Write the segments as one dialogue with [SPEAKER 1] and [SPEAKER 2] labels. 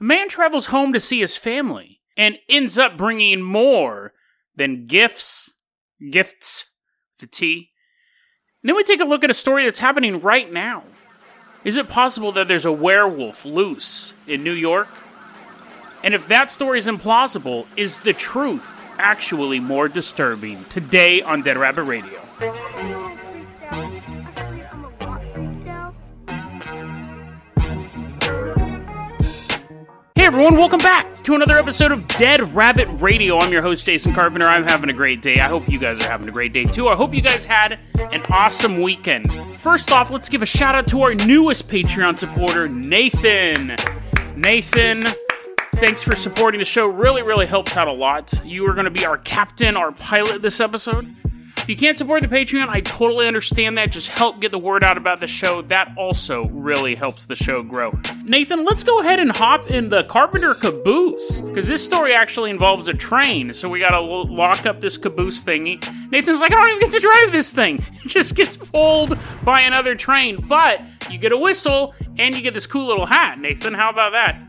[SPEAKER 1] A man travels home to see his family and ends up bringing more than gifts, gifts, the T. And then we take a look at a story that's happening right now. Is it possible that there's a werewolf loose in New York? And if that story is implausible, is the truth actually more disturbing? Today on Dead Rabbit Radio. Everyone, welcome back to another episode of Dead Rabbit Radio. I'm your host, Jason Carpenter. I'm having a great day. I hope you guys are having a great day too. I hope you guys had an awesome weekend. First off, let's give a shout out to our newest Patreon supporter, Nathan. Nathan, thanks for supporting the show. Really, really helps out a lot. You are going to be our captain, our pilot this episode. If you can't support the Patreon, I totally understand that. Just help get the word out about the show. That also really helps the show grow. Nathan, let's go ahead and hop in the Carpenter caboose because this story actually involves a train. So we got to lock up this caboose thingy. Nathan's like, I don't even get to drive this thing. It just gets pulled by another train. But you get a whistle and you get this cool little hat. Nathan, how about that?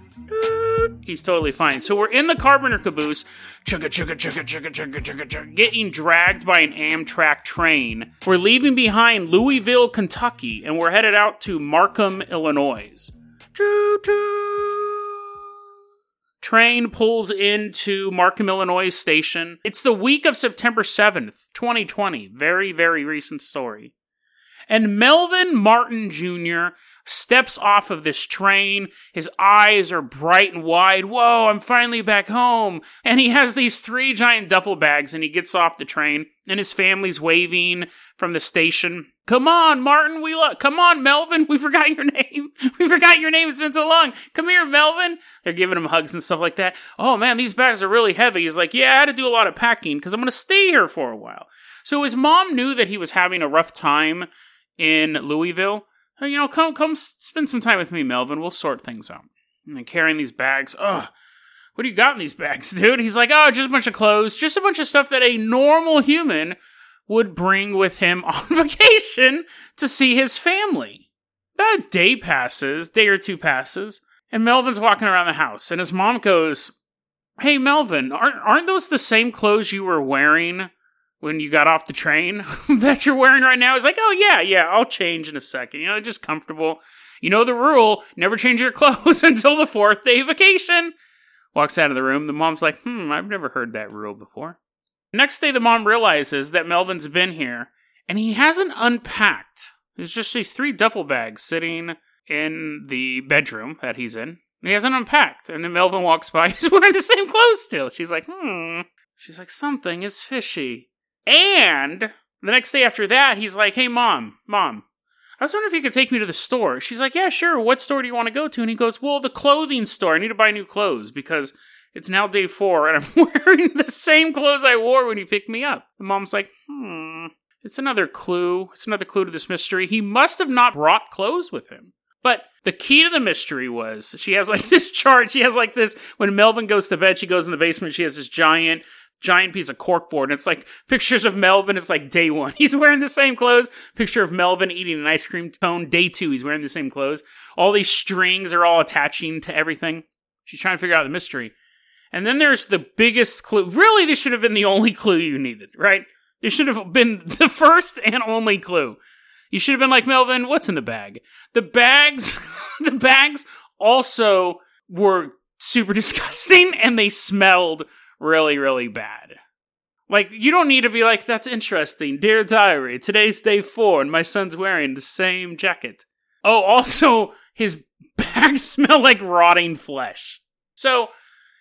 [SPEAKER 1] He's totally fine. So we're in the Carpenter caboose, chugga chugga chugga chugga chugga chugga chugga, getting dragged by an Amtrak train. We're leaving behind Louisville, Kentucky, and we're headed out to Markham, Illinois. Choo choo. Train pulls into Markham, Illinois station. It's the week of September 7th, 2020. Very, very recent story. And Melvin Martin Jr. steps off of this train. His eyes are bright and wide. Whoa, I'm finally back home. And he has these three giant duffel bags and he gets off the train and his family's waving from the station. Come on, Martin, we lo- come on, Melvin, we forgot your name. We forgot your name. It's been so long. Come here, Melvin. They're giving him hugs and stuff like that. Oh man, these bags are really heavy. He's like, yeah, I had to do a lot of packing because I'm going to stay here for a while. So his mom knew that he was having a rough time in Louisville. You know, come come spend some time with me, Melvin. We'll sort things out. And carrying these bags. Ugh. What do you got in these bags, dude? He's like, oh, just a bunch of clothes, just a bunch of stuff that a normal human would bring with him on vacation to see his family. About a day passes, day or two passes, and Melvin's walking around the house, and his mom goes, Hey, Melvin, aren't, aren't those the same clothes you were wearing when you got off the train that you're wearing right now. It's like, oh yeah, yeah, I'll change in a second. You know, just comfortable. You know the rule: never change your clothes until the fourth day vacation. Walks out of the room. The mom's like, hmm, I've never heard that rule before. Next day, the mom realizes that Melvin's been here and he hasn't unpacked. There's just these three duffel bags sitting in the bedroom that he's in. He hasn't unpacked. And then Melvin walks by. He's wearing the same clothes still. She's like, hmm. She's like, something is fishy. And the next day after that, he's like, Hey, mom, mom, I was wondering if you could take me to the store. She's like, Yeah, sure. What store do you want to go to? And he goes, Well, the clothing store. I need to buy new clothes because it's now day four and I'm wearing the same clothes I wore when you picked me up. The mom's like, Hmm. It's another clue. It's another clue to this mystery. He must have not brought clothes with him. But the key to the mystery was she has like this chart. She has like this when Melvin goes to bed, she goes in the basement, she has this giant giant piece of corkboard. And it's like pictures of Melvin. It's like day one. He's wearing the same clothes. Picture of Melvin eating an ice cream cone. Day two, he's wearing the same clothes. All these strings are all attaching to everything. She's trying to figure out the mystery. And then there's the biggest clue. Really, this should have been the only clue you needed, right? This should have been the first and only clue. You should have been like, Melvin, what's in the bag? The bags, the bags also were super disgusting and they smelled really, really bad. Like, you don't need to be like, that's interesting. Dear diary, today's day four, and my son's wearing the same jacket. Oh, also, his bags smell like rotting flesh. So,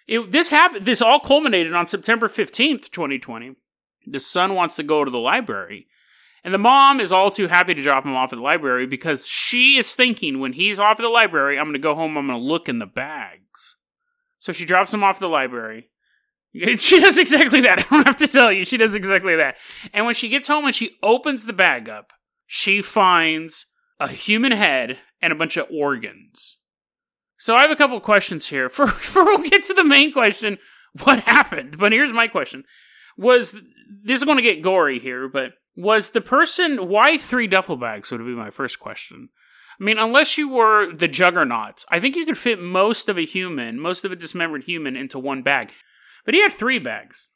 [SPEAKER 1] it, this happened, this all culminated on September 15th, 2020. The son wants to go to the library. And the mom is all too happy to drop him off at the library because she is thinking when he's off at the library, I'm going to go home, I'm going to look in the bags. So she drops him off at the library. She does exactly that. I don't have to tell you. She does exactly that. And when she gets home and she opens the bag up, she finds a human head and a bunch of organs. So I have a couple questions here. For, for we'll get to the main question, what happened? But here's my question. Was this is going to get gory here, but was the person why three duffel bags would be my first question. I mean, unless you were the juggernaut, I think you could fit most of a human, most of a dismembered human, into one bag. But he had three bags.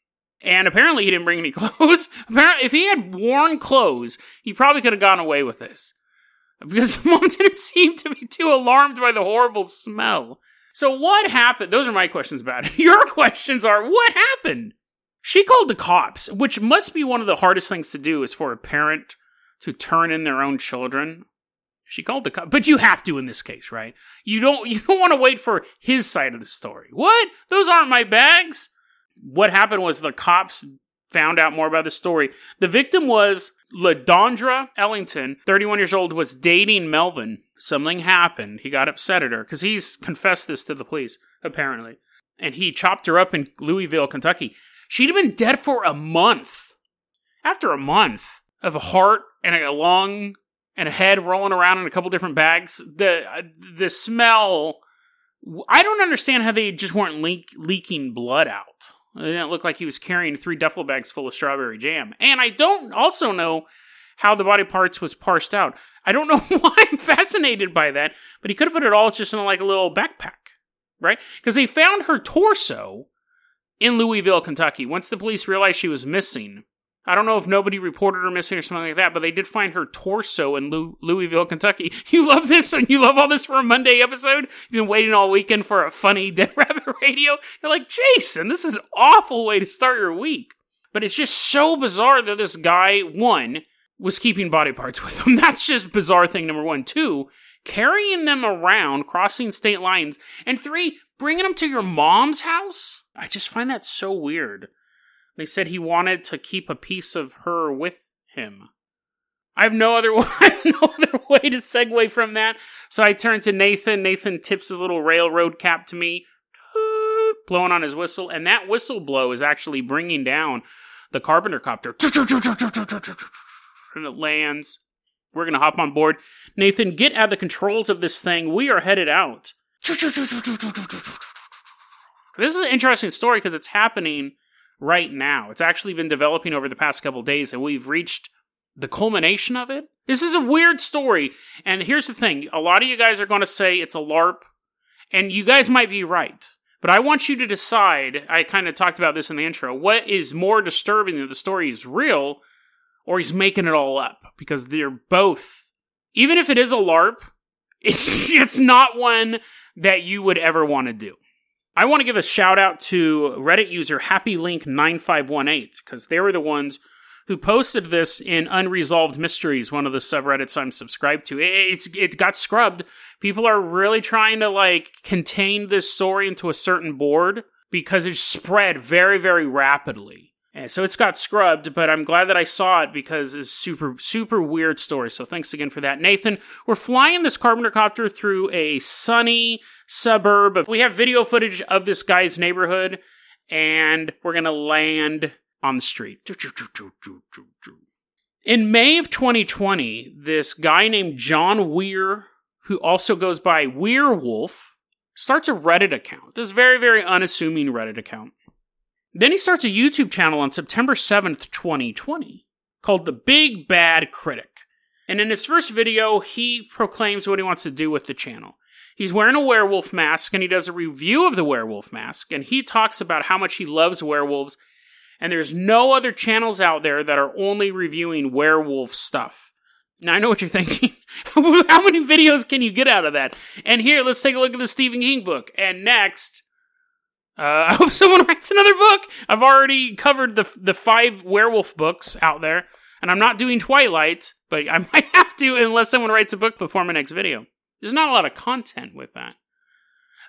[SPEAKER 1] And apparently he didn't bring any clothes. Apparently, if he had worn clothes, he probably could have gone away with this. Because the mom didn't seem to be too alarmed by the horrible smell. So what happened? Those are my questions about it. Your questions are what happened? She called the cops, which must be one of the hardest things to do is for a parent to turn in their own children. She called the cops, but you have to in this case, right? You don't you don't want to wait for his side of the story. What? Those aren't my bags. What happened was the cops found out more about the story. The victim was LaDondra Ellington, 31 years old, was dating Melvin. Something happened. He got upset at her because he's confessed this to the police, apparently. And he chopped her up in Louisville, Kentucky. She'd been dead for a month. After a month of a heart and a lung and a head rolling around in a couple different bags, the uh, the smell. I don't understand how they just weren't leak, leaking blood out. It didn't look like he was carrying three duffel bags full of strawberry jam. And I don't also know how the body parts was parsed out. I don't know why I'm fascinated by that, but he could have put it all just in like a little backpack, right? Because they found her torso in Louisville, Kentucky. Once the police realized she was missing, I don't know if nobody reported her missing or something like that, but they did find her torso in Lou- Louisville, Kentucky. You love this and you love all this for a Monday episode? You've been waiting all weekend for a funny Dead Rabbit Radio? You're like, Jason, this is an awful way to start your week. But it's just so bizarre that this guy, one, was keeping body parts with him. That's just bizarre thing number one. Two, carrying them around, crossing state lines. And three, bringing them to your mom's house? I just find that so weird. They said he wanted to keep a piece of her with him. I have no other no other way to segue from that. So I turn to Nathan. Nathan tips his little railroad cap to me, blowing on his whistle, and that whistle blow is actually bringing down the carpenter copter. And it lands. We're gonna hop on board. Nathan, get at the controls of this thing. We are headed out. This is an interesting story because it's happening right now. It's actually been developing over the past couple days, and we've reached the culmination of it. This is a weird story. And here's the thing a lot of you guys are going to say it's a LARP, and you guys might be right. But I want you to decide. I kind of talked about this in the intro. What is more disturbing that the story is real or he's making it all up? Because they're both, even if it is a LARP, it's, it's not one that you would ever want to do. I want to give a shout out to Reddit user HappyLink9518 because they were the ones who posted this in Unresolved Mysteries, one of the subreddits I'm subscribed to. It, it's it got scrubbed. People are really trying to like contain this story into a certain board because it spread very very rapidly. And so it's got scrubbed, but I'm glad that I saw it because it's super, super weird story. So thanks again for that. Nathan, we're flying this carpenter copter through a sunny suburb. We have video footage of this guy's neighborhood, and we're going to land on the street. In May of 2020, this guy named John Weir, who also goes by Weirwolf, starts a Reddit account. This very, very unassuming Reddit account. Then he starts a YouTube channel on September 7th, 2020, called The Big Bad Critic. And in his first video, he proclaims what he wants to do with the channel. He's wearing a werewolf mask and he does a review of the werewolf mask. And he talks about how much he loves werewolves. And there's no other channels out there that are only reviewing werewolf stuff. Now, I know what you're thinking. how many videos can you get out of that? And here, let's take a look at the Stephen King book. And next, uh, I hope someone writes another book. I've already covered the the five werewolf books out there, and I'm not doing Twilight, but I might have to unless someone writes a book before my next video. There's not a lot of content with that.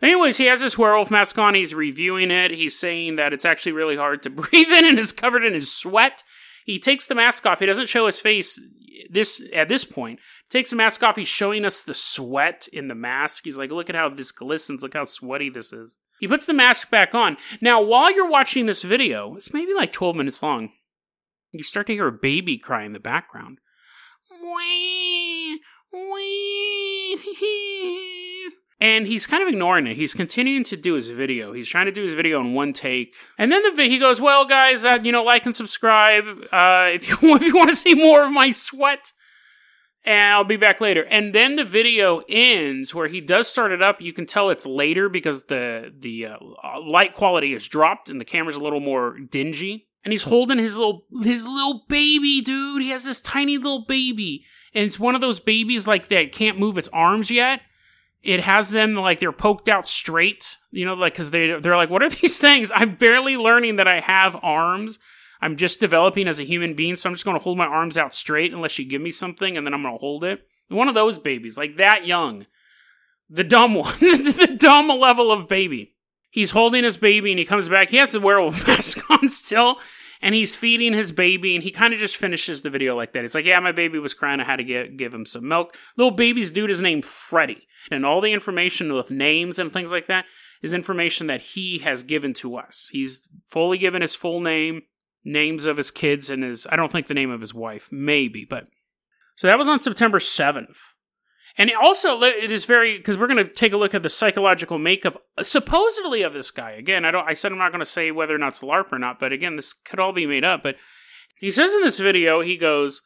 [SPEAKER 1] Anyways, he has this werewolf mask on. He's reviewing it. He's saying that it's actually really hard to breathe in and is covered in his sweat. He takes the mask off. He doesn't show his face this at this point. He takes the mask off. He's showing us the sweat in the mask. He's like, "Look at how this glistens. Look how sweaty this is." He puts the mask back on. Now, while you're watching this video, it's maybe like 12 minutes long, you start to hear a baby cry in the background. And he's kind of ignoring it. He's continuing to do his video. He's trying to do his video in one take. And then the vi- he goes, "Well, guys, uh, you know, like and subscribe uh, if you if you want to see more of my sweat." And I'll be back later. And then the video ends where he does start it up. You can tell it's later because the the uh, light quality is dropped and the camera's a little more dingy. And he's holding his little his little baby, dude. He has this tiny little baby, and it's one of those babies like that can't move its arms yet. It has them like they're poked out straight, you know, like because they they're like, what are these things? I'm barely learning that I have arms I'm just developing as a human being, so I'm just going to hold my arms out straight unless you give me something, and then I'm going to hold it. One of those babies, like that young. The dumb one. the dumb level of baby. He's holding his baby and he comes back. He has the werewolf mask on still, and he's feeding his baby, and he kind of just finishes the video like that. He's like, Yeah, my baby was crying. I had to get, give him some milk. Little baby's dude is named Freddy. And all the information with names and things like that is information that he has given to us. He's fully given his full name names of his kids and his I don't think the name of his wife, maybe, but so that was on September 7th. And it also it is very because we're going to take a look at the psychological makeup supposedly of this guy. Again, I don't I said I'm not going to say whether or not it's LARP or not, but again, this could all be made up, but he says in this video, he goes,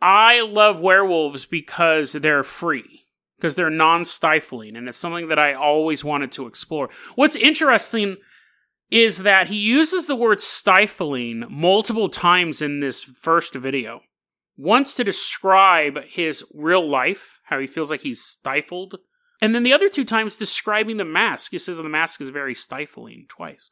[SPEAKER 1] "I love werewolves because they're free." Because they're non stifling, and it's something that I always wanted to explore. What's interesting is that he uses the word stifling multiple times in this first video. Once to describe his real life, how he feels like he's stifled, and then the other two times describing the mask. He says the mask is very stifling twice.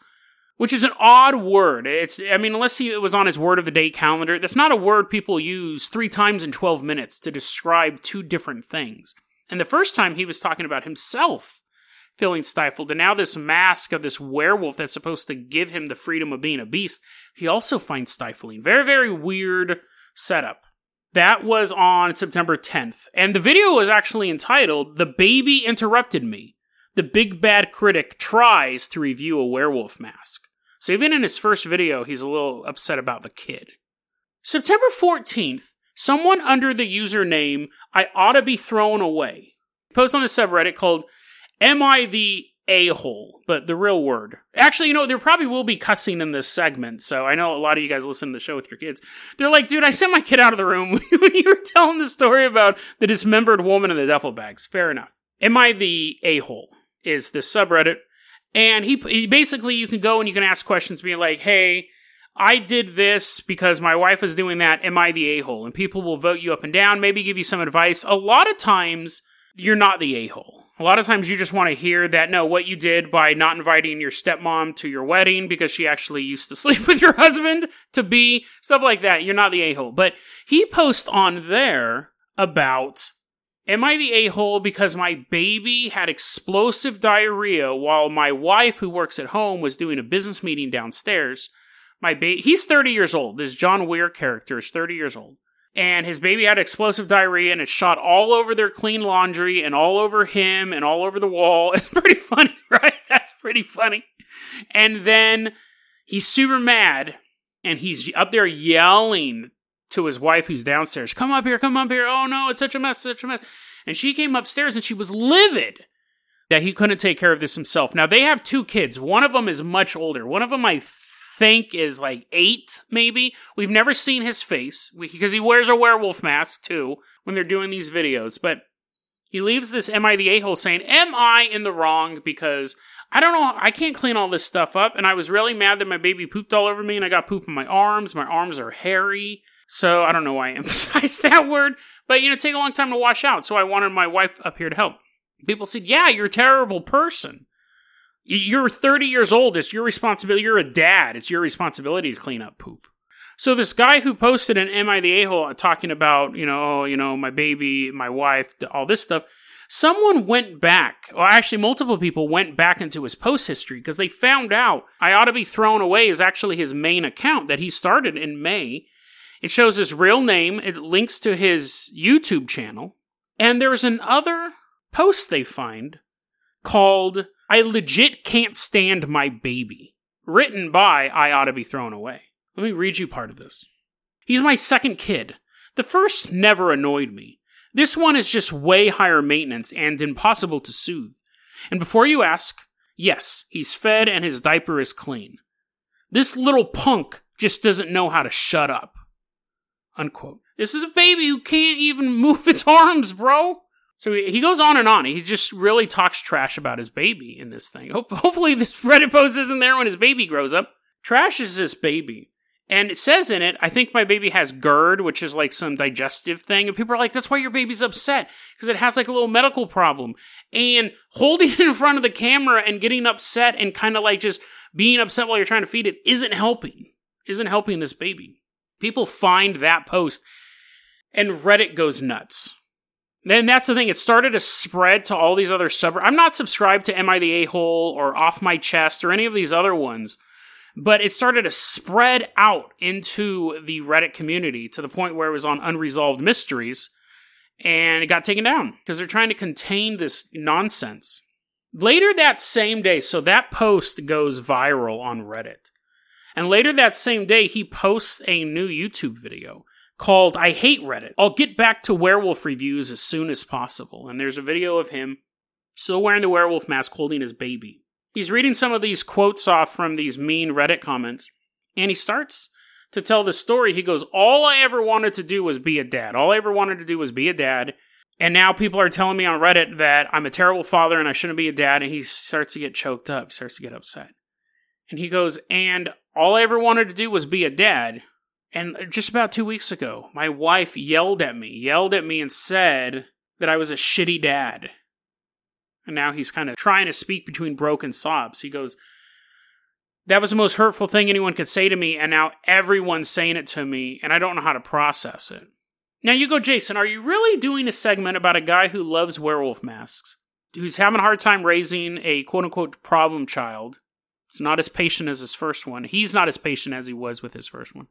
[SPEAKER 1] Which is an odd word. It's I mean, unless he, it was on his word of the day calendar, that's not a word people use three times in 12 minutes to describe two different things. And the first time he was talking about himself feeling stifled. And now this mask of this werewolf that's supposed to give him the freedom of being a beast, he also finds stifling. Very, very weird setup. That was on September 10th. And the video was actually entitled The Baby Interrupted Me. The Big Bad Critic Tries to Review a Werewolf Mask. So even in his first video, he's a little upset about the kid. September 14th, someone under the username I ought to be thrown away post on a subreddit called Am I the a hole? But the real word. Actually, you know, there probably will be cussing in this segment. So I know a lot of you guys listen to the show with your kids. They're like, dude, I sent my kid out of the room when you were telling the story about the dismembered woman in the duffel bags. Fair enough. Am I the a hole? Is this subreddit. And he, he basically, you can go and you can ask questions being like, hey, I did this because my wife is doing that. Am I the a hole? And people will vote you up and down, maybe give you some advice. A lot of times, you're not the a hole a lot of times you just want to hear that no, what you did by not inviting your stepmom to your wedding because she actually used to sleep with your husband to be stuff like that. You're not the a hole. But he posts on there about Am I the a hole because my baby had explosive diarrhea while my wife, who works at home, was doing a business meeting downstairs? My baby, he's 30 years old. This John Weir character is 30 years old and his baby had explosive diarrhea and it shot all over their clean laundry and all over him and all over the wall. It's pretty funny, right? That's pretty funny. And then he's super mad and he's up there yelling to his wife who's downstairs, Come up here, come up here. Oh no, it's such a mess, such a mess. And she came upstairs and she was livid that he couldn't take care of this himself. Now they have two kids. One of them is much older. One of them, I think is like eight, maybe. We've never seen his face because he wears a werewolf mask too when they're doing these videos. But he leaves this "Am I the a hole?" saying, "Am I in the wrong?" Because I don't know, I can't clean all this stuff up, and I was really mad that my baby pooped all over me, and I got poop in my arms. My arms are hairy. So I don't know why I emphasized that word, but you know, take a long time to wash out. So I wanted my wife up here to help. People said, "Yeah, you're a terrible person." You're 30 years old. It's your responsibility. You're a dad. It's your responsibility to clean up poop. So this guy who posted an "Am I the a-hole?" talking about, you know, oh, you know, my baby, my wife, all this stuff. Someone went back, or actually multiple people went back into his post history because they found out I ought to be thrown away is actually his main account that he started in May. It shows his real name. It links to his YouTube channel. And there's another post they find called I legit can't stand my baby. Written by I Ought to Be Thrown Away. Let me read you part of this. He's my second kid. The first never annoyed me. This one is just way higher maintenance and impossible to soothe. And before you ask, yes, he's fed and his diaper is clean. This little punk just doesn't know how to shut up. Unquote. This is a baby who can't even move its arms, bro. So he goes on and on. He just really talks trash about his baby in this thing. Hopefully, this Reddit post isn't there when his baby grows up. Trash is this baby. And it says in it, I think my baby has GERD, which is like some digestive thing. And people are like, that's why your baby's upset, because it has like a little medical problem. And holding it in front of the camera and getting upset and kind of like just being upset while you're trying to feed it isn't helping. Isn't helping this baby. People find that post and Reddit goes nuts. Then that's the thing. It started to spread to all these other sub. I'm not subscribed to Am I the A Hole or Off My Chest or any of these other ones but it started to spread out into the Reddit community to the point where it was on Unresolved Mysteries and it got taken down because they're trying to contain this nonsense. Later that same day, so that post goes viral on Reddit. And later that same day, he posts a new YouTube video called I Hate Reddit. I'll get back to werewolf reviews as soon as possible. And there's a video of him still wearing the werewolf mask holding his baby. He's reading some of these quotes off from these mean Reddit comments, and he starts to tell the story. He goes, All I ever wanted to do was be a dad. All I ever wanted to do was be a dad. And now people are telling me on Reddit that I'm a terrible father and I shouldn't be a dad. And he starts to get choked up, starts to get upset. And he goes, And all I ever wanted to do was be a dad. And just about two weeks ago, my wife yelled at me, yelled at me and said that I was a shitty dad. And now he's kind of trying to speak between broken sobs. He goes, That was the most hurtful thing anyone could say to me, and now everyone's saying it to me, and I don't know how to process it. Now you go, Jason, are you really doing a segment about a guy who loves werewolf masks, who's having a hard time raising a quote unquote problem child? It's not as patient as his first one. He's not as patient as he was with his first one.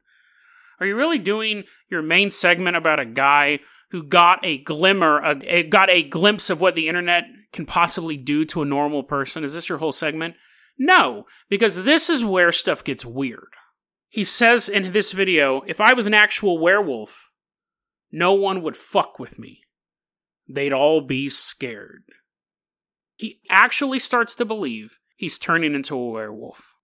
[SPEAKER 1] Are you really doing your main segment about a guy who got a glimmer, a, got a glimpse of what the internet can possibly do to a normal person? Is this your whole segment? No, because this is where stuff gets weird. He says in this video, if I was an actual werewolf, no one would fuck with me. They'd all be scared. He actually starts to believe he's turning into a werewolf.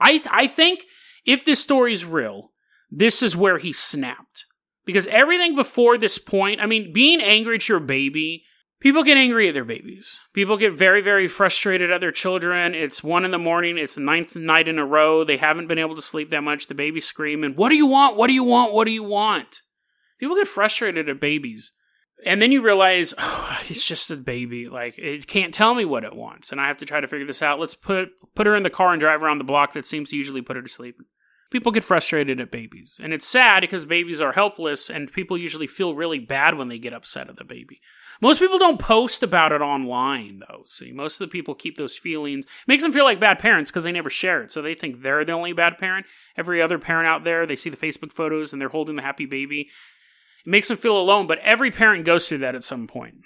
[SPEAKER 1] I, th- I think if this story is real, this is where he snapped. Because everything before this point, I mean, being angry at your baby, people get angry at their babies. People get very, very frustrated at their children. It's one in the morning, it's the ninth night in a row. They haven't been able to sleep that much. The baby's screaming, What do you want? What do you want? What do you want? People get frustrated at babies. And then you realize, oh, it's just a baby. Like, it can't tell me what it wants. And I have to try to figure this out. Let's put, put her in the car and drive around the block that seems to usually put her to sleep people get frustrated at babies. And it's sad because babies are helpless and people usually feel really bad when they get upset at the baby. Most people don't post about it online though. See, most of the people keep those feelings. It makes them feel like bad parents because they never share it. So they think they're the only bad parent. Every other parent out there, they see the Facebook photos and they're holding the happy baby. It makes them feel alone, but every parent goes through that at some point.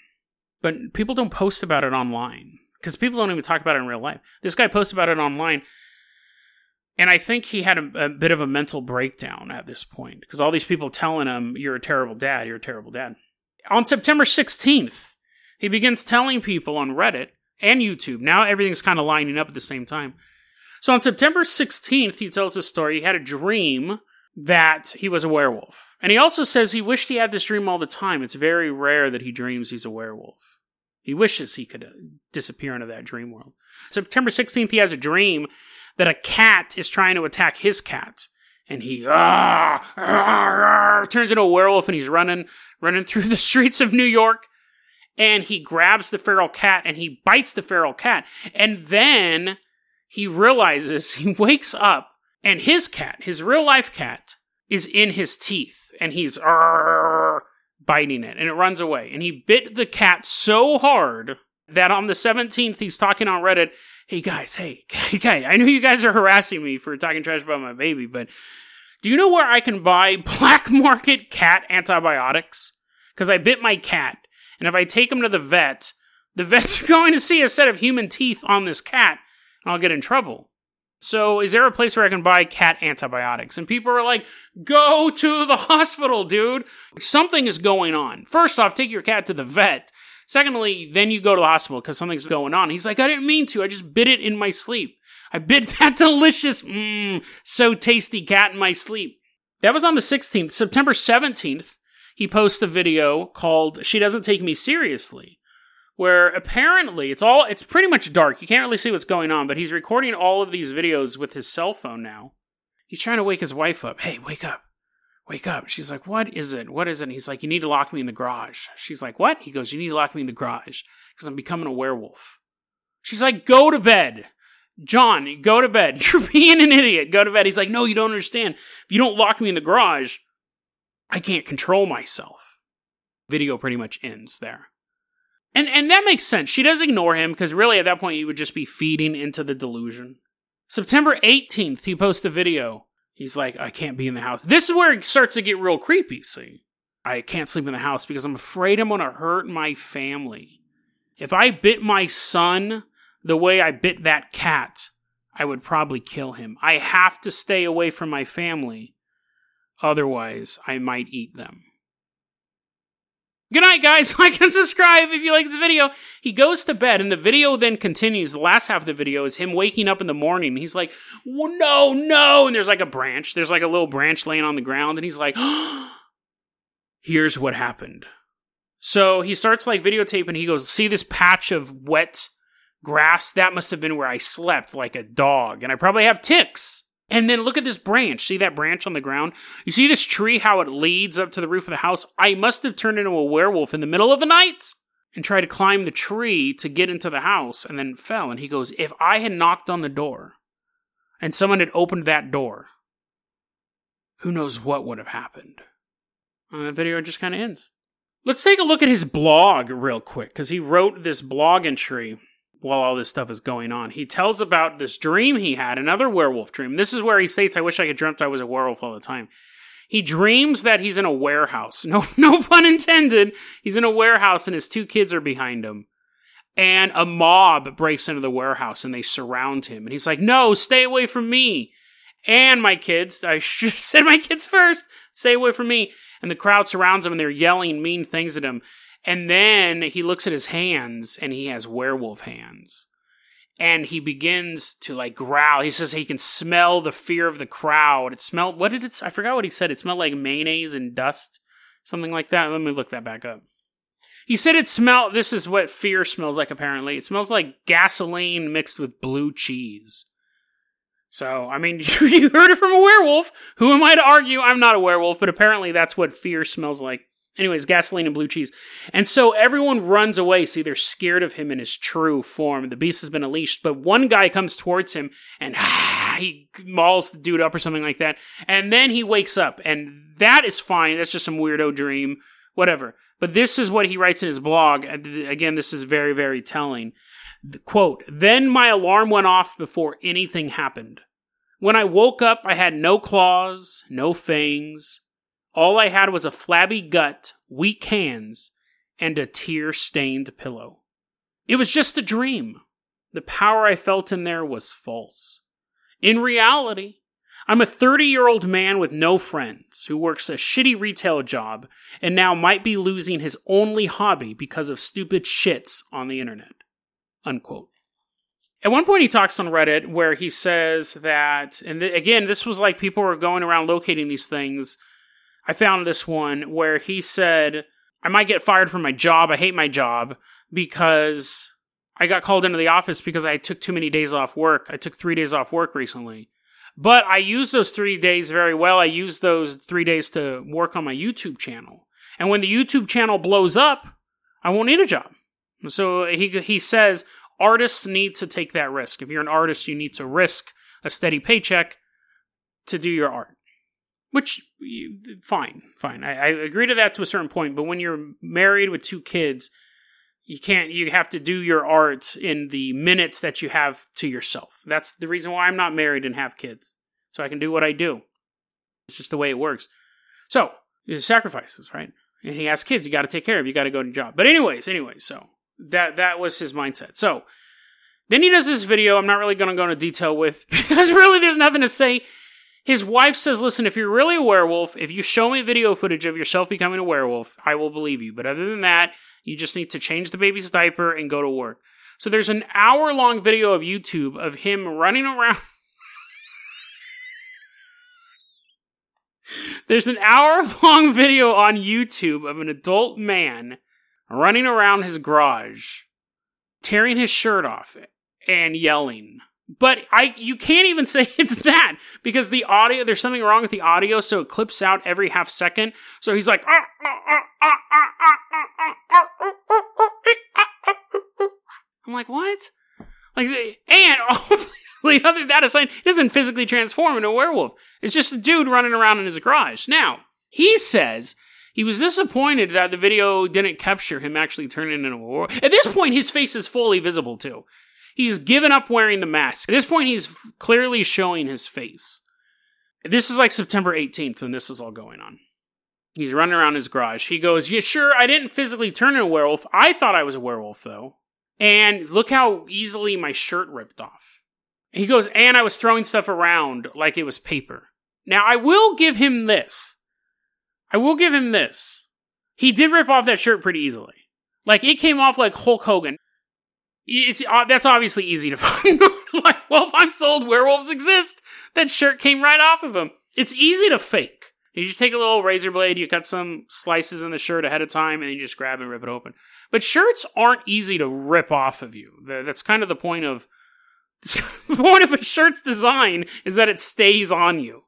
[SPEAKER 1] But people don't post about it online because people don't even talk about it in real life. This guy posts about it online and I think he had a, a, bit of a mental breakdown at this point because all these people telling him, You're a terrible dad, you're a terrible dad. On September 16th, he begins telling people on Reddit and YouTube. Now everything's kind of lining up at the same time. So on September 16th, he tells this story. He had a dream that he was a werewolf. And he also says he wished he had this dream all the time. It's very rare that he dreams he's a werewolf. He wishes he could uh, disappear into that dream world. September 16th, he has a dream that a cat is trying to attack his cat. And he ah, ah, ah, turns into a werewolf and he's running, running through the streets of New York. And he grabs the feral cat and he bites the feral cat. And then he realizes he wakes up and his cat, his real life cat, is in his teeth and he's biting it and it runs away. And he bit the cat so hard that on the 17th, he's talking on Reddit hey guys, hey, guys, I know you guys are harassing me for talking trash about my baby, but do you know where I can buy black market cat antibiotics? Because I bit my cat, and if I take him to the vet, the vet's going to see a set of human teeth on this cat, and I'll get in trouble. So, is there a place where I can buy cat antibiotics? And people are like, go to the hospital, dude. Something is going on. First off, take your cat to the vet. Secondly, then you go to the hospital because something's going on. He's like, I didn't mean to. I just bit it in my sleep. I bit that delicious, mmm, so tasty cat in my sleep. That was on the 16th. September 17th, he posts a video called She Doesn't Take Me Seriously, where apparently it's all it's pretty much dark. You can't really see what's going on, but he's recording all of these videos with his cell phone now. He's trying to wake his wife up. Hey, wake up. Wake up. She's like, What is it? What is it? And he's like, You need to lock me in the garage. She's like, What? He goes, You need to lock me in the garage because I'm becoming a werewolf. She's like, Go to bed. John, go to bed. You're being an idiot. Go to bed. He's like, No, you don't understand. If you don't lock me in the garage, I can't control myself. Video pretty much ends there. And and that makes sense. She does ignore him because really at that point you would just be feeding into the delusion. September 18th, he posts a video. He's like, I can't be in the house. This is where it starts to get real creepy, see. I can't sleep in the house because I'm afraid I'm gonna hurt my family. If I bit my son the way I bit that cat, I would probably kill him. I have to stay away from my family. Otherwise, I might eat them. Good night, guys. Like and subscribe if you like this video. He goes to bed, and the video then continues. The last half of the video is him waking up in the morning. He's like, no, no. And there's like a branch. There's like a little branch laying on the ground, and he's like, here's what happened. So he starts like videotaping. He goes, see this patch of wet grass? That must have been where I slept like a dog, and I probably have ticks. And then look at this branch. See that branch on the ground? You see this tree, how it leads up to the roof of the house? I must have turned into a werewolf in the middle of the night and tried to climb the tree to get into the house and then fell. And he goes, If I had knocked on the door and someone had opened that door, who knows what would have happened? And the video just kind of ends. Let's take a look at his blog real quick because he wrote this blog entry while all this stuff is going on. He tells about this dream he had, another werewolf dream. This is where he states, I wish I could dreamt I was a werewolf all the time. He dreams that he's in a warehouse. No, no pun intended. He's in a warehouse and his two kids are behind him. And a mob breaks into the warehouse and they surround him. And he's like, no, stay away from me. And my kids, I should have said my kids first, stay away from me. And the crowd surrounds him and they're yelling mean things at him. And then he looks at his hands and he has werewolf hands. And he begins to like growl. He says he can smell the fear of the crowd. It smelled, what did it, I forgot what he said. It smelled like mayonnaise and dust, something like that. Let me look that back up. He said it smelled, this is what fear smells like apparently. It smells like gasoline mixed with blue cheese. So, I mean, you heard it from a werewolf. Who am I to argue? I'm not a werewolf, but apparently that's what fear smells like. Anyways, gasoline and blue cheese. And so everyone runs away. See, they're scared of him in his true form. The beast has been unleashed, but one guy comes towards him and ah, he mauls the dude up or something like that. And then he wakes up, and that is fine. That's just some weirdo dream, whatever. But this is what he writes in his blog. Again, this is very, very telling. The Quote, then my alarm went off before anything happened. When I woke up, I had no claws, no fangs, all I had was a flabby gut, weak hands, and a tear stained pillow. It was just a dream. The power I felt in there was false. In reality, I'm a 30 year old man with no friends who works a shitty retail job and now might be losing his only hobby because of stupid shits on the internet. Unquote. At one point, he talks on Reddit where he says that, and th- again, this was like people were going around locating these things I found this one where he said, I might get fired from my job. I hate my job because I got called into the office because I took too many days off work. I took three days off work recently. But I used those three days very well. I used those three days to work on my YouTube channel. And when the YouTube channel blows up, I won't need a job. So he, he says artists need to take that risk. If you're an artist, you need to risk a steady paycheck to do your art. Which, fine, fine. I, I agree to that to a certain point, but when you're married with two kids, you can't, you have to do your art in the minutes that you have to yourself. That's the reason why I'm not married and have kids. So I can do what I do. It's just the way it works. So, there's sacrifices, right? And he has kids, you got to take care of, you got to go to job. But anyways, anyways, so that that was his mindset. So then he does this video. I'm not really going to go into detail with because really there's nothing to say. His wife says, Listen, if you're really a werewolf, if you show me video footage of yourself becoming a werewolf, I will believe you. But other than that, you just need to change the baby's diaper and go to work. So there's an hour long video of YouTube of him running around. There's an hour long video on YouTube of an adult man running around his garage, tearing his shirt off and yelling. But I you can't even say it's that because the audio there's something wrong with the audio so it clips out every half second. So he's like I'm like, "What?" Like and obviously other than that aside, he doesn't physically transform into a werewolf. It's just a dude running around in his garage. Now, he says he was disappointed that the video didn't capture him actually turning into a werewolf. At this point, his face is fully visible too. He's given up wearing the mask. At this point, he's clearly showing his face. This is like September 18th when this is all going on. He's running around his garage. He goes, Yeah, sure, I didn't physically turn into a werewolf. I thought I was a werewolf, though. And look how easily my shirt ripped off. He goes, And I was throwing stuff around like it was paper. Now, I will give him this. I will give him this. He did rip off that shirt pretty easily. Like, it came off like Hulk Hogan it's uh, that's obviously easy to find. like, well, if I'm sold werewolves exist, that shirt came right off of him. It's easy to fake. You just take a little razor blade, you cut some slices in the shirt ahead of time, and you just grab and rip it open. But shirts aren't easy to rip off of you. That's kind of the point of the point of a shirt's design is that it stays on you.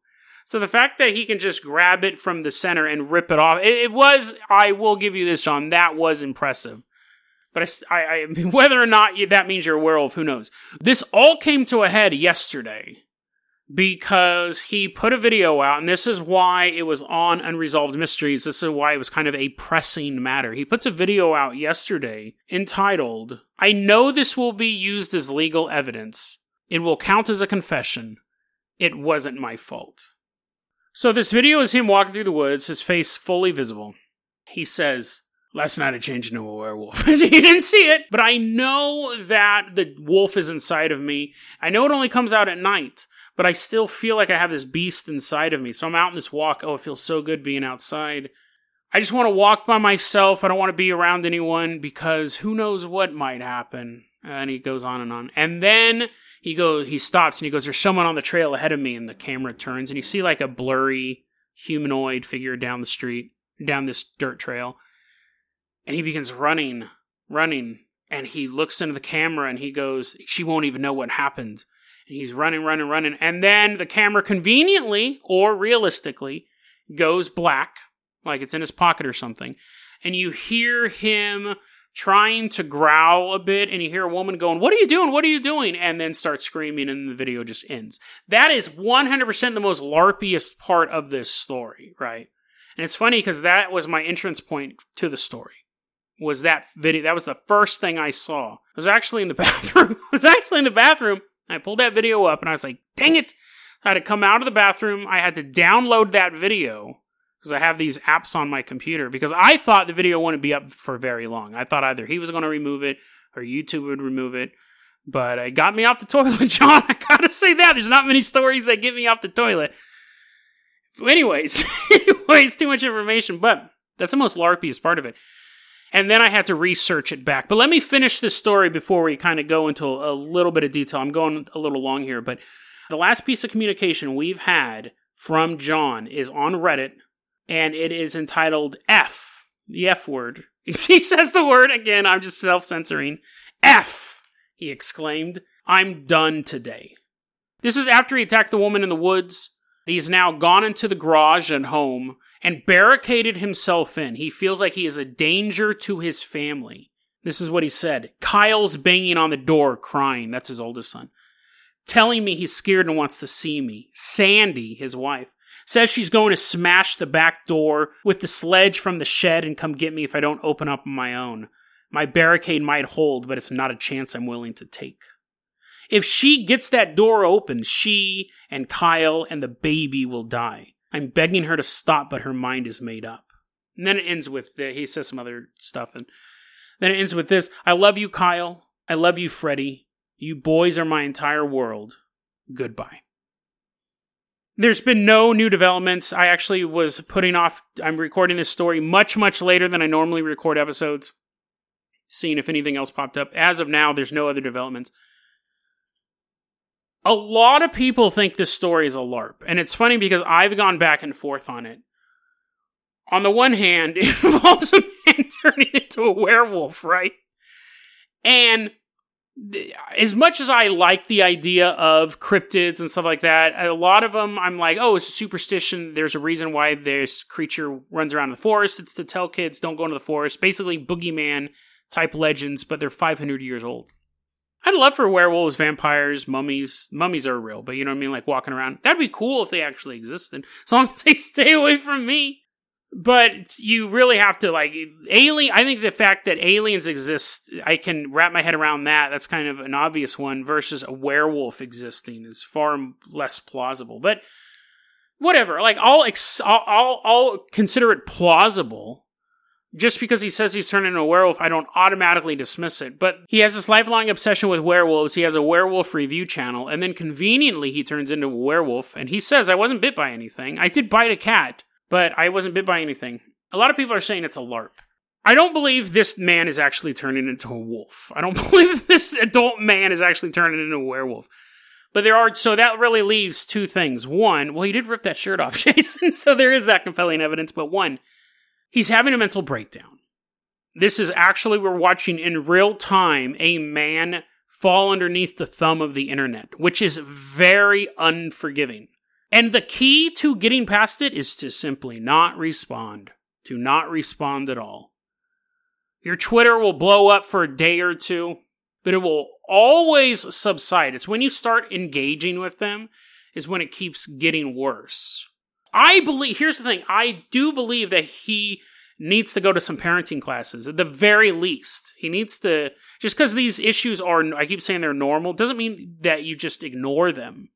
[SPEAKER 1] So the fact that he can just grab it from the center and rip it off, it, it was. I will give you this, Sean. That was impressive. But I, I, I whether or not that means you're a werewolf, who knows? This all came to a head yesterday because he put a video out, and this is why it was on Unresolved Mysteries. This is why it was kind of a pressing matter. He puts a video out yesterday entitled, I know this will be used as legal evidence. It will count as a confession. It wasn't my fault. So, this video is him walking through the woods, his face fully visible. He says, Last night I changed into a werewolf. you didn't see it, but I know that the wolf is inside of me. I know it only comes out at night, but I still feel like I have this beast inside of me. So I'm out in this walk. Oh, it feels so good being outside. I just want to walk by myself. I don't want to be around anyone because who knows what might happen. And he goes on and on. And then he goes, he stops and he goes, there's someone on the trail ahead of me. And the camera turns and you see like a blurry humanoid figure down the street, down this dirt trail and he begins running, running, and he looks into the camera and he goes, She won't even know what happened. And he's running, running, running. And then the camera conveniently or realistically goes black, like it's in his pocket or something. And you hear him trying to growl a bit, and you hear a woman going, What are you doing? What are you doing? And then start screaming, and the video just ends. That is 100% the most LARPiest part of this story, right? And it's funny because that was my entrance point to the story was that video. That was the first thing I saw. I was actually in the bathroom. I was actually in the bathroom. I pulled that video up and I was like, dang it. I had to come out of the bathroom. I had to download that video because I have these apps on my computer because I thought the video wouldn't be up for very long. I thought either he was going to remove it or YouTube would remove it. But it got me off the toilet, John. I gotta say that. There's not many stories that get me off the toilet. Anyways, anyways, too much information, but that's the most LARPiest part of it and then I had to research it back. But let me finish this story before we kind of go into a little bit of detail. I'm going a little long here, but the last piece of communication we've had from John is on Reddit, and it is entitled F, the F word. he says the word again, I'm just self censoring. F, he exclaimed. I'm done today. This is after he attacked the woman in the woods. He's now gone into the garage and home and barricaded himself in. He feels like he is a danger to his family. This is what he said. Kyle's banging on the door, crying. That's his oldest son. Telling me he's scared and wants to see me. Sandy, his wife, says she's going to smash the back door with the sledge from the shed and come get me if I don't open up on my own. My barricade might hold, but it's not a chance I'm willing to take. If she gets that door open, she and Kyle and the baby will die. I'm begging her to stop, but her mind is made up. And then it ends with the, he says some other stuff, and then it ends with this: I love you, Kyle. I love you, Freddie. You boys are my entire world. Goodbye. There's been no new developments. I actually was putting off. I'm recording this story much, much later than I normally record episodes, seeing if anything else popped up. As of now, there's no other developments. A lot of people think this story is a LARP, and it's funny because I've gone back and forth on it. On the one hand, it involves a man turning into a werewolf, right? And as much as I like the idea of cryptids and stuff like that, a lot of them I'm like, oh, it's a superstition. There's a reason why this creature runs around the forest. It's to tell kids don't go into the forest. Basically, boogeyman type legends, but they're 500 years old. I'd love for werewolves, vampires, mummies. Mummies are real, but you know what I mean? Like walking around. That'd be cool if they actually existed. As long as they stay away from me. But you really have to like alien. I think the fact that aliens exist, I can wrap my head around that. That's kind of an obvious one. Versus a werewolf existing is far less plausible. But whatever. Like I'll ex- I'll, I'll, I'll consider it plausible just because he says he's turned into a werewolf, I don't automatically dismiss it. But he has this lifelong obsession with werewolves. He has a werewolf review channel, and then conveniently he turns into a werewolf. And he says, I wasn't bit by anything. I did bite a cat, but I wasn't bit by anything. A lot of people are saying it's a LARP. I don't believe this man is actually turning into a wolf. I don't believe this adult man is actually turning into a werewolf. But there are, so that really leaves two things. One, well, he did rip that shirt off, Jason, so there is that compelling evidence. But one, he's having a mental breakdown. This is actually, we're watching in real time a man fall underneath the thumb of the internet, which is very unforgiving. And the key to getting past it is to simply not respond, to not respond at all. Your Twitter will blow up for a day or two, but it will always subside. It's when you start engaging with them is when it keeps getting worse. I believe, here's the thing I do believe that he needs to go to some parenting classes at the very least. He needs to, just because these issues are, I keep saying they're normal, doesn't mean that you just ignore them.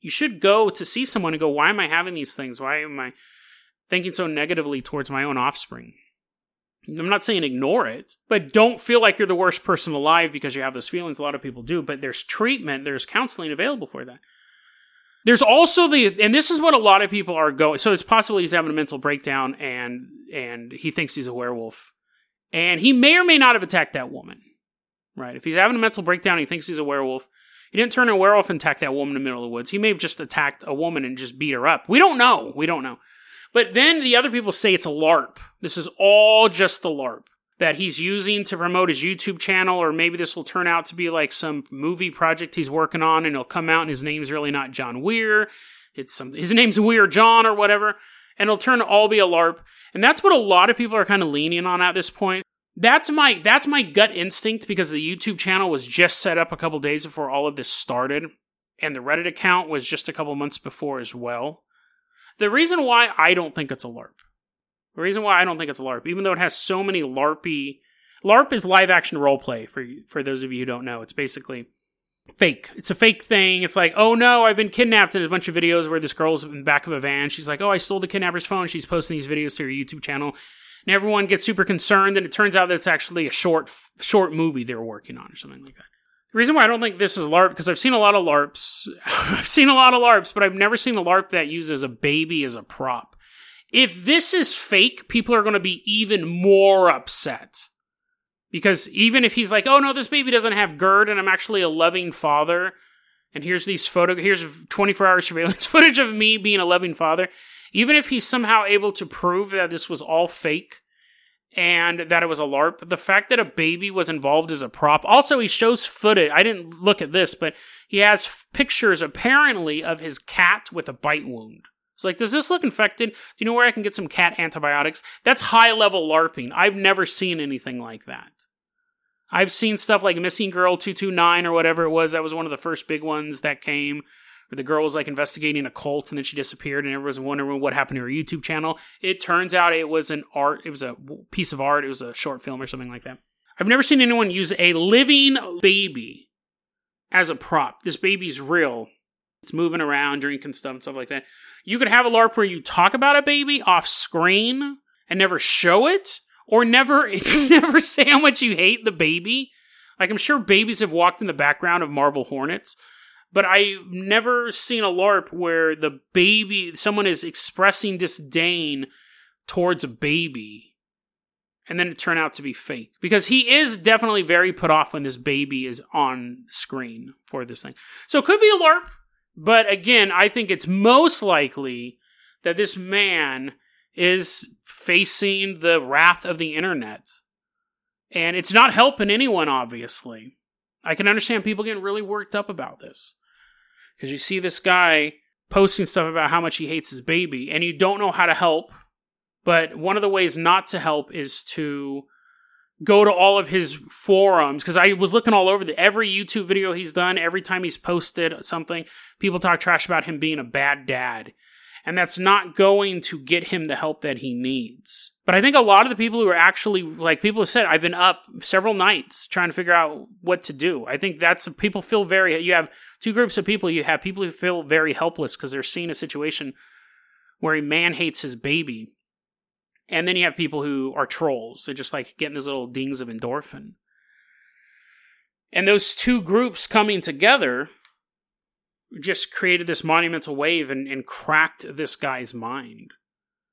[SPEAKER 1] You should go to see someone and go, why am I having these things? Why am I thinking so negatively towards my own offspring? I'm not saying ignore it, but don't feel like you're the worst person alive because you have those feelings. A lot of people do, but there's treatment, there's counseling available for that. There's also the, and this is what a lot of people are going. So it's possible he's having a mental breakdown and and he thinks he's a werewolf, and he may or may not have attacked that woman. Right? If he's having a mental breakdown, he thinks he's a werewolf. He didn't turn a werewolf and attack that woman in the middle of the woods. He may have just attacked a woman and just beat her up. We don't know. We don't know. But then the other people say it's a LARP. This is all just a LARP that he's using to promote his YouTube channel, or maybe this will turn out to be like some movie project he's working on, and it'll come out and his name's really not John Weir. It's some his name's Weir John or whatever, and it'll turn all be a LARP. And that's what a lot of people are kind of leaning on at this point. That's my that's my gut instinct because the YouTube channel was just set up a couple days before all of this started, and the Reddit account was just a couple months before as well. The reason why I don't think it's a LARP the reason why I don't think it's LARP, even though it has so many LARPy. LARP is live action role play for for those of you who don't know. It's basically fake. It's a fake thing. It's like, oh no, I've been kidnapped. And a bunch of videos where this girl's in the back of a van. She's like, oh, I stole the kidnapper's phone. She's posting these videos to her YouTube channel, and everyone gets super concerned. And it turns out that it's actually a short short movie they were working on or something like that. The reason why I don't think this is LARP because I've seen a lot of LARPs. I've seen a lot of LARPs, but I've never seen a LARP that uses a baby as a prop. If this is fake, people are going to be even more upset. Because even if he's like, oh no, this baby doesn't have GERD and I'm actually a loving father, and here's these photo, here's 24 hour surveillance footage of me being a loving father, even if he's somehow able to prove that this was all fake and that it was a LARP, the fact that a baby was involved as a prop, also he shows footage, I didn't look at this, but he has pictures apparently of his cat with a bite wound. It's like, does this look infected? Do you know where I can get some cat antibiotics? That's high level LARPing. I've never seen anything like that. I've seen stuff like Missing Girl 229 or whatever it was. That was one of the first big ones that came where the girl was like investigating a cult and then she disappeared and everyone was wondering what happened to her YouTube channel. It turns out it was an art, it was a piece of art, it was a short film or something like that. I've never seen anyone use a living baby as a prop. This baby's real. It's moving around, drinking stuff and stuff like that. You could have a LARP where you talk about a baby off screen and never show it, or never never say how much you hate the baby. Like I'm sure babies have walked in the background of Marble Hornets, but I've never seen a LARP where the baby someone is expressing disdain towards a baby and then it turned out to be fake because he is definitely very put off when this baby is on screen for this thing. So it could be a LARP, but again, I think it's most likely that this man is facing the wrath of the internet. And it's not helping anyone, obviously. I can understand people getting really worked up about this. Because you see this guy posting stuff about how much he hates his baby, and you don't know how to help. But one of the ways not to help is to go to all of his forums because I was looking all over the every YouTube video he's done, every time he's posted something, people talk trash about him being a bad dad. And that's not going to get him the help that he needs. But I think a lot of the people who are actually like people have said, I've been up several nights trying to figure out what to do. I think that's people feel very you have two groups of people. You have people who feel very helpless because they're seeing a situation where a man hates his baby and then you have people who are trolls. They're just like getting those little dings of endorphin. And those two groups coming together just created this monumental wave and, and cracked this guy's mind.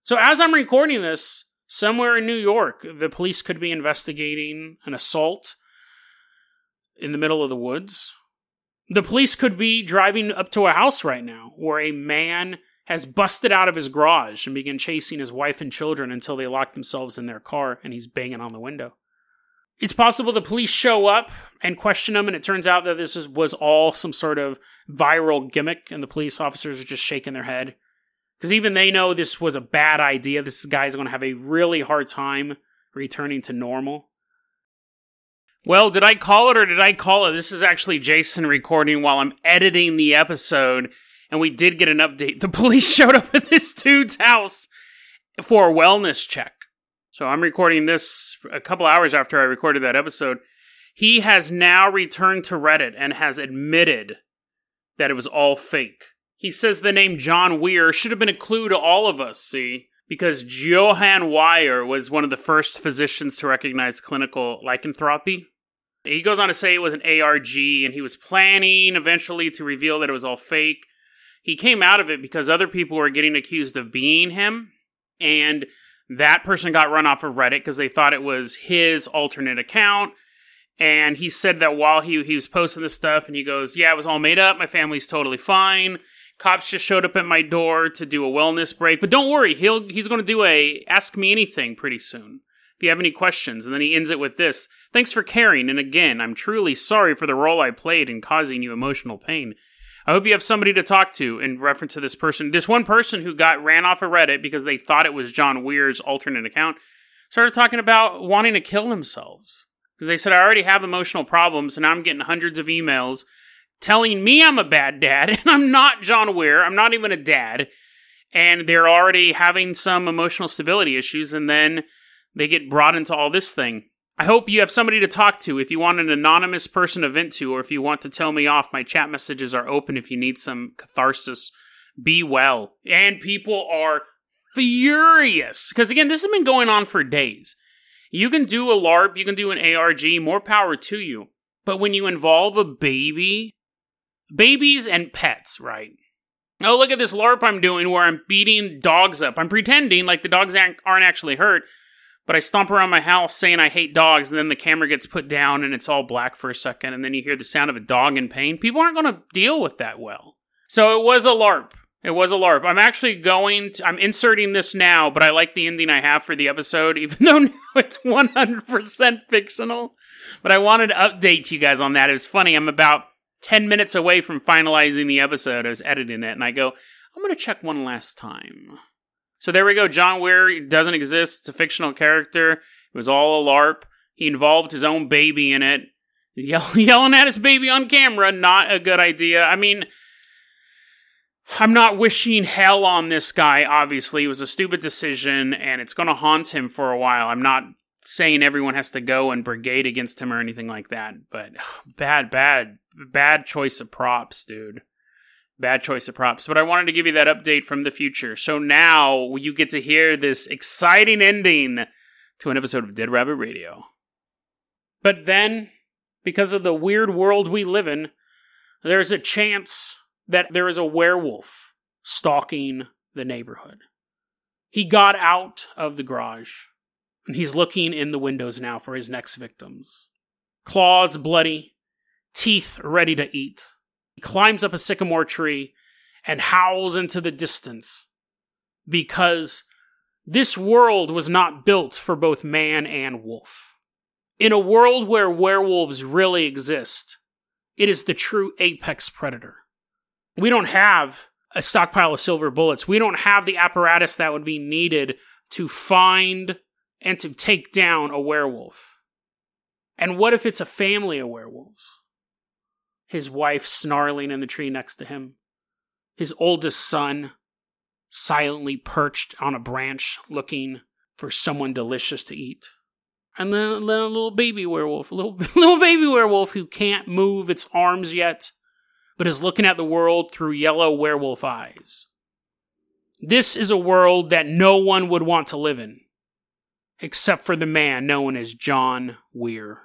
[SPEAKER 1] So as I'm recording this, somewhere in New York, the police could be investigating an assault in the middle of the woods. The police could be driving up to a house right now where a man has busted out of his garage and began chasing his wife and children until they lock themselves in their car and he's banging on the window. It's possible the police show up and question him, and it turns out that this is, was all some sort of viral gimmick, and the police officers are just shaking their head. Because even they know this was a bad idea. This guy's going to have a really hard time returning to normal. Well, did I call it or did I call it? This is actually Jason recording while I'm editing the episode and we did get an update. The police showed up at this dude's house for a wellness check. So I'm recording this a couple hours after I recorded that episode. He has now returned to Reddit and has admitted that it was all fake. He says the name John Weir should have been a clue to all of us, see? Because Johann Weir was one of the first physicians to recognize clinical lycanthropy. He goes on to say it was an ARG and he was planning eventually to reveal that it was all fake he came out of it because other people were getting accused of being him and that person got run off of reddit because they thought it was his alternate account and he said that while he, he was posting this stuff and he goes yeah it was all made up. My family's totally fine. Cops just showed up at my door to do a wellness break but don't worry he'll he's going to do a ask me anything pretty soon if you have any questions. And then he ends it with this thanks for caring and again i'm truly sorry for the role i played in causing you emotional pain I hope you have somebody to talk to in reference to this person. This one person who got ran off of Reddit because they thought it was John Weir's alternate account started talking about wanting to kill themselves because they said I already have emotional problems and I'm getting hundreds of emails telling me I'm a bad dad and I'm not John Weir. I'm not even a dad. And they're already having some emotional stability issues and then they get brought into all this thing. I hope you have somebody to talk to if you want an anonymous person to vent to, or if you want to tell me off. My chat messages are open if you need some catharsis. Be well. And people are furious. Because again, this has been going on for days. You can do a LARP, you can do an ARG, more power to you. But when you involve a baby, babies and pets, right? Oh, look at this LARP I'm doing where I'm beating dogs up. I'm pretending like the dogs aren't actually hurt, but I stomp around my house saying I hate dogs, and then the camera gets put down and it's all black for a second, and then you hear the sound of a dog in pain. People aren't going to deal with that well. So it was a LARP. It was a LARP. I'm actually going to, I'm inserting this now, but I like the ending I have for the episode, even though now it's 100% fictional. But I wanted to update you guys on that. It was funny. I'm about 10 minutes away from finalizing the episode. I was editing it, and I go, I'm going to check one last time. So there we go. John Weir doesn't exist. It's a fictional character. It was all a LARP. He involved his own baby in it. Yell- yelling at his baby on camera, not a good idea. I mean, I'm not wishing hell on this guy, obviously. It was a stupid decision and it's going to haunt him for a while. I'm not saying everyone has to go and brigade against him or anything like that, but bad, bad, bad choice of props, dude. Bad choice of props. But I wanted to give you that update from the future. So now you get to hear this exciting ending to an episode of Dead Rabbit Radio. But then, because of the weird world we live in, there's a chance that there is a werewolf stalking the neighborhood. He got out of the garage and he's looking in the windows now for his next victims. Claws bloody, teeth ready to eat. Climbs up a sycamore tree and howls into the distance because this world was not built for both man and wolf. In a world where werewolves really exist, it is the true apex predator. We don't have a stockpile of silver bullets. We don't have the apparatus that would be needed to find and to take down a werewolf. And what if it's a family of werewolves? His wife snarling in the tree next to him, his oldest son silently perched on a branch looking for someone delicious to eat. And then, a little baby werewolf, a little, little baby werewolf who can't move its arms yet, but is looking at the world through yellow werewolf eyes. This is a world that no one would want to live in, except for the man known as John Weir.